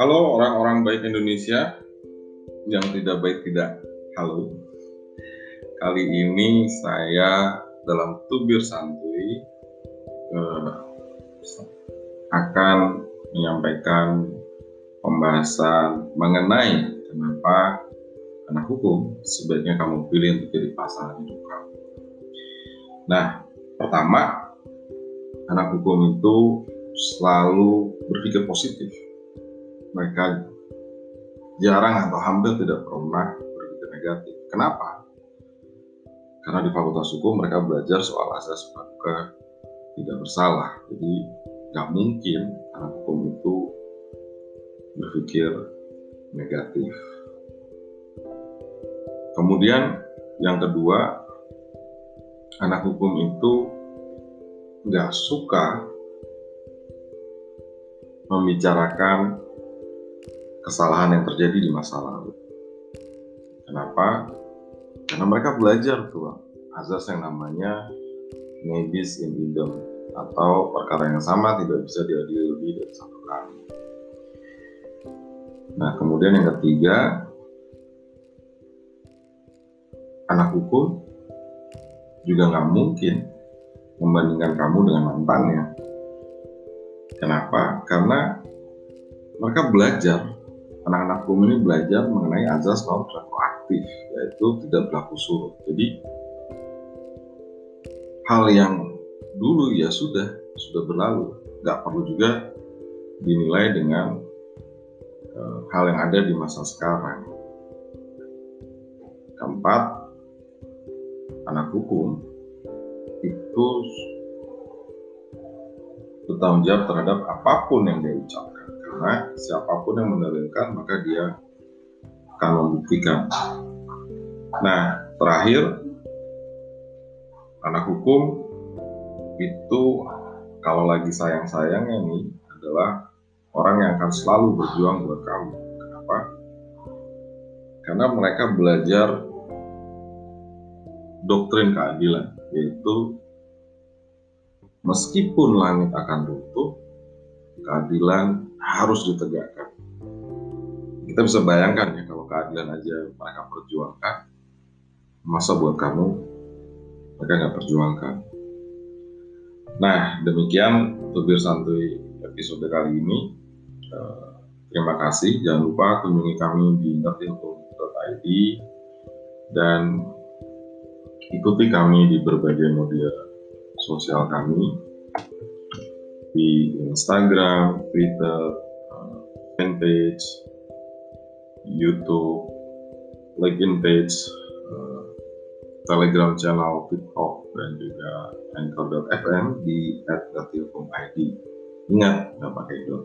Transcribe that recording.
Halo orang-orang baik Indonesia yang tidak baik tidak halo. Kali ini saya dalam tubir santuy eh, akan menyampaikan pembahasan mengenai kenapa anak hukum sebaiknya kamu pilih untuk jadi pasangan hidup kamu. Nah, pertama, anak hukum itu selalu berpikir positif mereka jarang atau hampir tidak pernah berpikir negatif. Kenapa? Karena di Fakultas Hukum mereka belajar soal asas praduga tidak bersalah. Jadi nggak mungkin anak hukum itu berpikir negatif. Kemudian yang kedua, anak hukum itu nggak suka membicarakan kesalahan yang terjadi di masa lalu. Kenapa? Karena mereka belajar tuh azas yang namanya nebis in idem atau perkara yang sama tidak bisa diadili lebih dari satu kali. Nah, kemudian yang ketiga, anak hukum juga nggak mungkin membandingkan kamu dengan mantannya. Kenapa? Karena mereka belajar anak-anak hukum ini belajar mengenai azas non retroaktif yaitu tidak berlaku surut. Jadi hal yang dulu ya sudah sudah berlalu, nggak perlu juga dinilai dengan uh, hal yang ada di masa sekarang. Keempat, anak hukum itu bertanggung jawab terhadap apa pun yang dia ucapkan karena siapa pun yang mendalilkan maka dia akan membuktikan. Nah, terakhir anak hukum itu kalau lagi sayang-sayangnya nih adalah orang yang akan selalu berjuang buat kamu. Kenapa? Karena mereka belajar doktrin keadilan, yaitu meskipun langit akan runtuh, keadilan harus ditegakkan. Kita bisa bayangkan ya kalau keadilan aja mereka perjuangkan, masa buat kamu mereka nggak perjuangkan. Nah demikian tubir santuy episode kali ini. Eh, terima kasih. Jangan lupa kunjungi kami di ngertihukum.id dan ikuti kami di berbagai media sosial kami di Instagram, Twitter, uh, fanpage, YouTube, LinkedIn page, uh, Telegram channel, TikTok, dan juga Anchor.fm di @telkom.id. Ingat, nggak pakai dot.